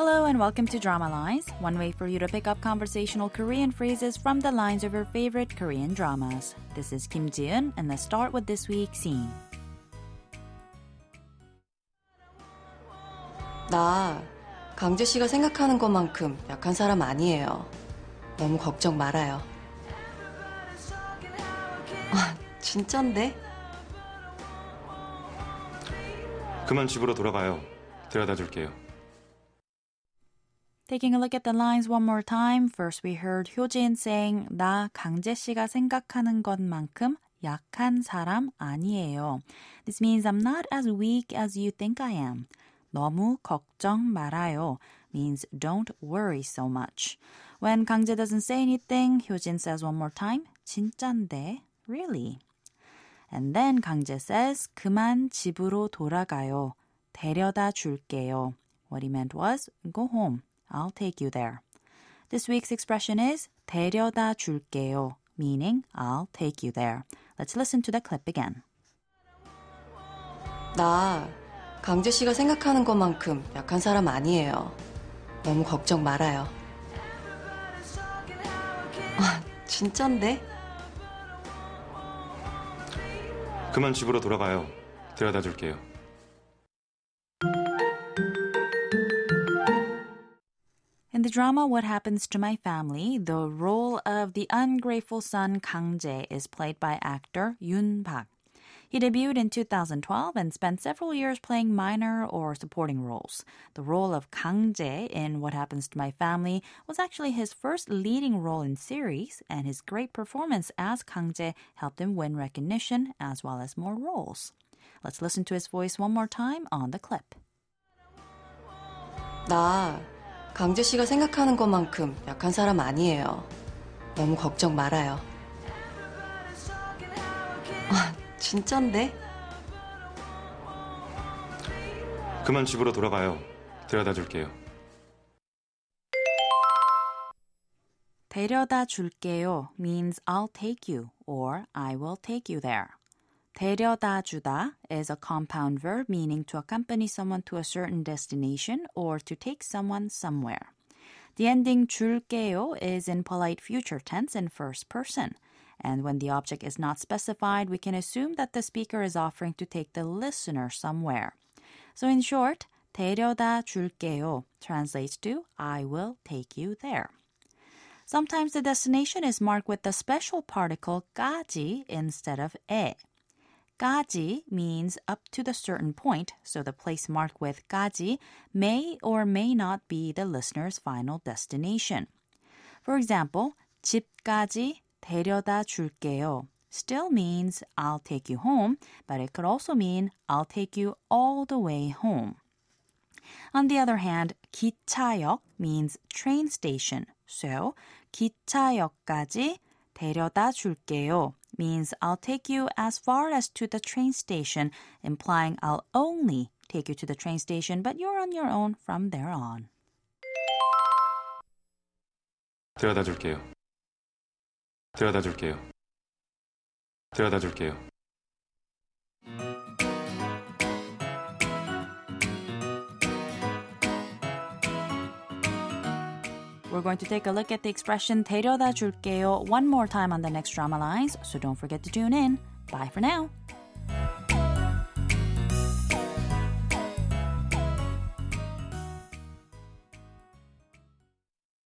Hello and welcome to Drama Lines, one way for you to pick up conversational Korean phrases from the lines of your favorite Korean dramas. This is Kim Jiun, and let's start with this week's scene. 나 강재 씨가 생각하는 것만큼 약한 사람 아니에요. 너무 걱정 말아요. 아, 진짠데? 그만 집으로 돌아가요. 데려다 줄게요. Taking a look at the lines one more time. First we heard Hyojin saying 나 강재 씨가 생각하는 것만큼 약한 사람 아니에요. This means I'm not as weak as you think I am. 너무 걱정 말아요. means don't worry so much. When 강재 doesn't say anything, Hyojin says one more time, 진짠데, really. And then 강재 says, 그만 집으로 돌아가요. 데려다 줄게요. What he meant was, go home. I'll take you there. This week's expression is 데려다 줄게요, meaning I'll take you there. Let's listen to the clip again. 나 강재 씨가 생각하는 것만큼 약한 사람 아니에요. 너무 걱정 말아요. 아, 진짠데? 그만 집으로 돌아가요. 데려다 줄게요. In the drama What Happens to My Family, the role of the ungrateful son Kang Jae is played by actor Yoon Park. He debuted in 2012 and spent several years playing minor or supporting roles. The role of Kang Jae in What Happens to My Family was actually his first leading role in series, and his great performance as Kang Jae helped him win recognition as well as more roles. Let's listen to his voice one more time on the clip. 나 강재 씨가 생각하는 것만큼 약한 사람 아니에요. 너무 걱정 말아요. 아, 진짠데? 그만 집으로 돌아가요. 데려다 줄게요. 데려다 줄게요 means I'll take you or I will take you there. 데려다 주다 is a compound verb meaning to accompany someone to a certain destination or to take someone somewhere. The ending 줄게요 is in polite future tense in first person. And when the object is not specified, we can assume that the speaker is offering to take the listener somewhere. So in short, 데려다 줄게요 translates to I will take you there. Sometimes the destination is marked with the special particle 까지 instead of 에. 까지 means up to the certain point, so the place marked with 까지 may or may not be the listener's final destination. For example, 집까지 데려다 줄게요 still means I'll take you home, but it could also mean I'll take you all the way home. On the other hand, 기차역 means train station. So, 기차역까지 데려다 줄게요 means I'll take you as far as to the train station, implying I'll only take you to the train station, but you're on your own from there on. 데려다 줄게요. 데려다 줄게요. 데려다 줄게요. We're going to take a look at the expression 데려다 줄게요 one more time on the next drama lines, so don't forget to tune in. Bye for now.